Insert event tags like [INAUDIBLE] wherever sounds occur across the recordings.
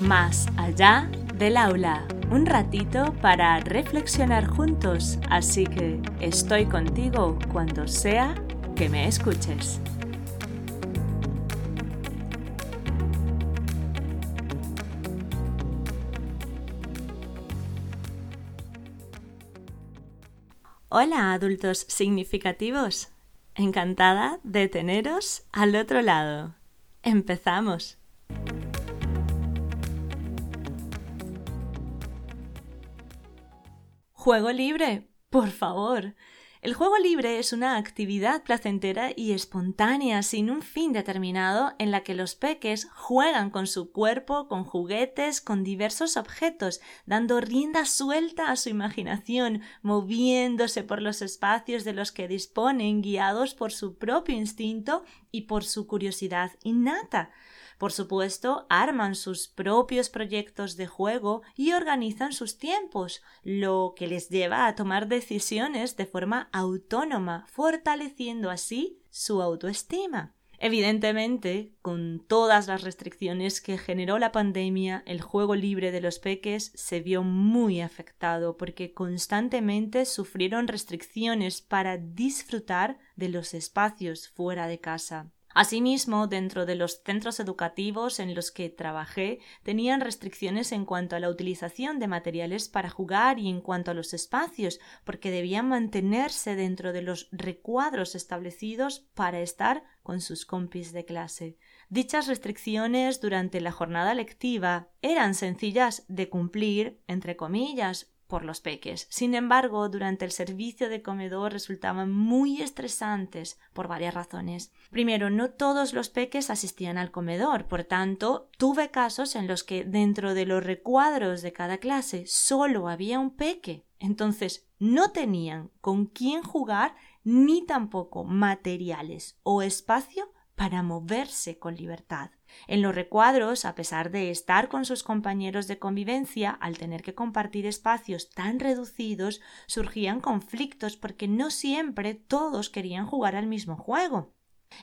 Más allá del aula, un ratito para reflexionar juntos, así que estoy contigo cuando sea que me escuches. Hola adultos significativos, encantada de teneros al otro lado. Empezamos. Juego libre, por favor. El juego libre es una actividad placentera y espontánea sin un fin determinado en la que los peques juegan con su cuerpo, con juguetes, con diversos objetos, dando rienda suelta a su imaginación, moviéndose por los espacios de los que disponen, guiados por su propio instinto y por su curiosidad innata. Por supuesto, arman sus propios proyectos de juego y organizan sus tiempos, lo que les lleva a tomar decisiones de forma autónoma, fortaleciendo así su autoestima. Evidentemente, con todas las restricciones que generó la pandemia, el juego libre de los peques se vio muy afectado porque constantemente sufrieron restricciones para disfrutar de los espacios fuera de casa. Asimismo, dentro de los centros educativos en los que trabajé, tenían restricciones en cuanto a la utilización de materiales para jugar y en cuanto a los espacios, porque debían mantenerse dentro de los recuadros establecidos para estar con sus compis de clase. Dichas restricciones durante la jornada lectiva eran sencillas de cumplir, entre comillas, por los peques. Sin embargo, durante el servicio de comedor resultaban muy estresantes por varias razones. Primero, no todos los peques asistían al comedor, por tanto, tuve casos en los que dentro de los recuadros de cada clase solo había un peque. Entonces, no tenían con quién jugar ni tampoco materiales o espacio para moverse con libertad. En los recuadros, a pesar de estar con sus compañeros de convivencia, al tener que compartir espacios tan reducidos, surgían conflictos porque no siempre todos querían jugar al mismo juego.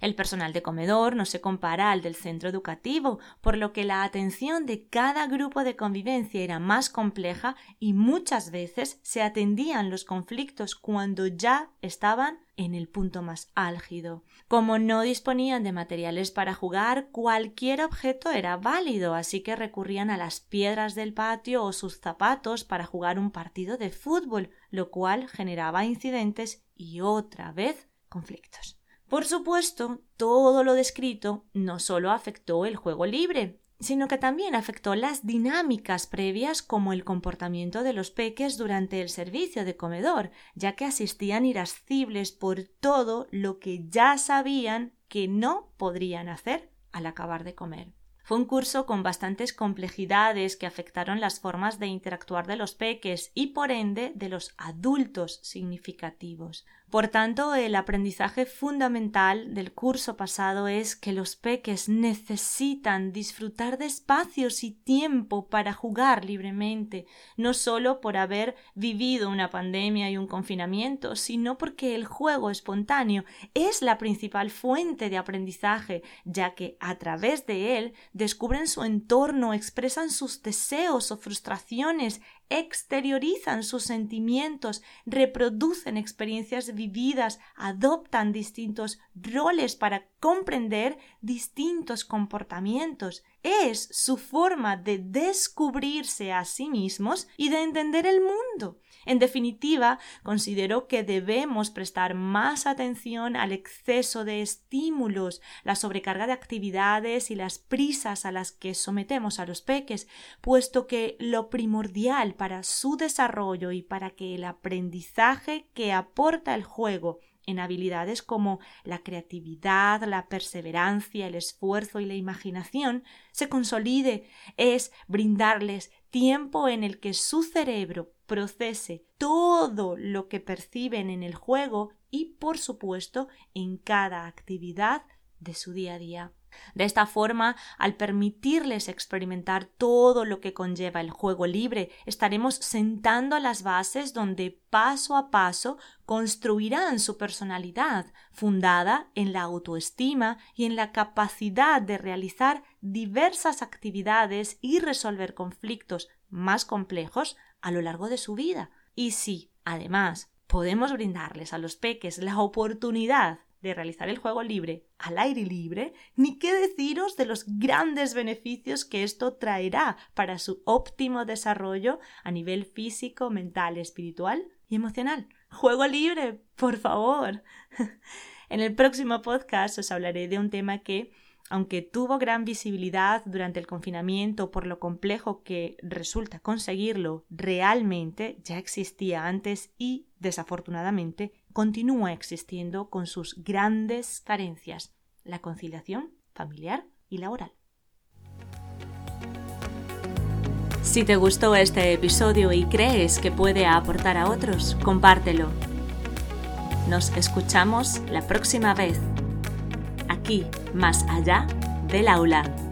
El personal de comedor no se compara al del centro educativo, por lo que la atención de cada grupo de convivencia era más compleja y muchas veces se atendían los conflictos cuando ya estaban en el punto más álgido. Como no disponían de materiales para jugar, cualquier objeto era válido, así que recurrían a las piedras del patio o sus zapatos para jugar un partido de fútbol, lo cual generaba incidentes y otra vez conflictos. Por supuesto, todo lo descrito no solo afectó el juego libre, sino que también afectó las dinámicas previas como el comportamiento de los peques durante el servicio de comedor, ya que asistían irascibles por todo lo que ya sabían que no podrían hacer al acabar de comer. Fue un curso con bastantes complejidades que afectaron las formas de interactuar de los peques y por ende de los adultos significativos. Por tanto, el aprendizaje fundamental del curso pasado es que los peques necesitan disfrutar de espacios y tiempo para jugar libremente, no solo por haber vivido una pandemia y un confinamiento, sino porque el juego espontáneo es la principal fuente de aprendizaje, ya que a través de él descubren su entorno, expresan sus deseos o frustraciones, exteriorizan sus sentimientos, reproducen experiencias vividas, adoptan distintos roles para comprender distintos comportamientos. Es su forma de descubrirse a sí mismos y de entender el mundo. En definitiva, considero que debemos prestar más atención al exceso de estímulos, la sobrecarga de actividades y las prisas a las que sometemos a los peques, puesto que lo primordial para su desarrollo y para que el aprendizaje que aporta el juego en habilidades como la creatividad, la perseverancia, el esfuerzo y la imaginación se consolide es brindarles tiempo en el que su cerebro procese todo lo que perciben en el juego y, por supuesto, en cada actividad de su día a día. De esta forma, al permitirles experimentar todo lo que conlleva el juego libre, estaremos sentando las bases donde paso a paso construirán su personalidad, fundada en la autoestima y en la capacidad de realizar diversas actividades y resolver conflictos más complejos a lo largo de su vida. Y si, además, podemos brindarles a los peques la oportunidad de realizar el juego libre al aire libre, ni qué deciros de los grandes beneficios que esto traerá para su óptimo desarrollo a nivel físico, mental, espiritual y emocional. Juego libre, por favor. [LAUGHS] en el próximo podcast os hablaré de un tema que aunque tuvo gran visibilidad durante el confinamiento por lo complejo que resulta conseguirlo, realmente ya existía antes y, desafortunadamente, continúa existiendo con sus grandes carencias, la conciliación familiar y laboral. Si te gustó este episodio y crees que puede aportar a otros, compártelo. Nos escuchamos la próxima vez aquí, más allá del aula.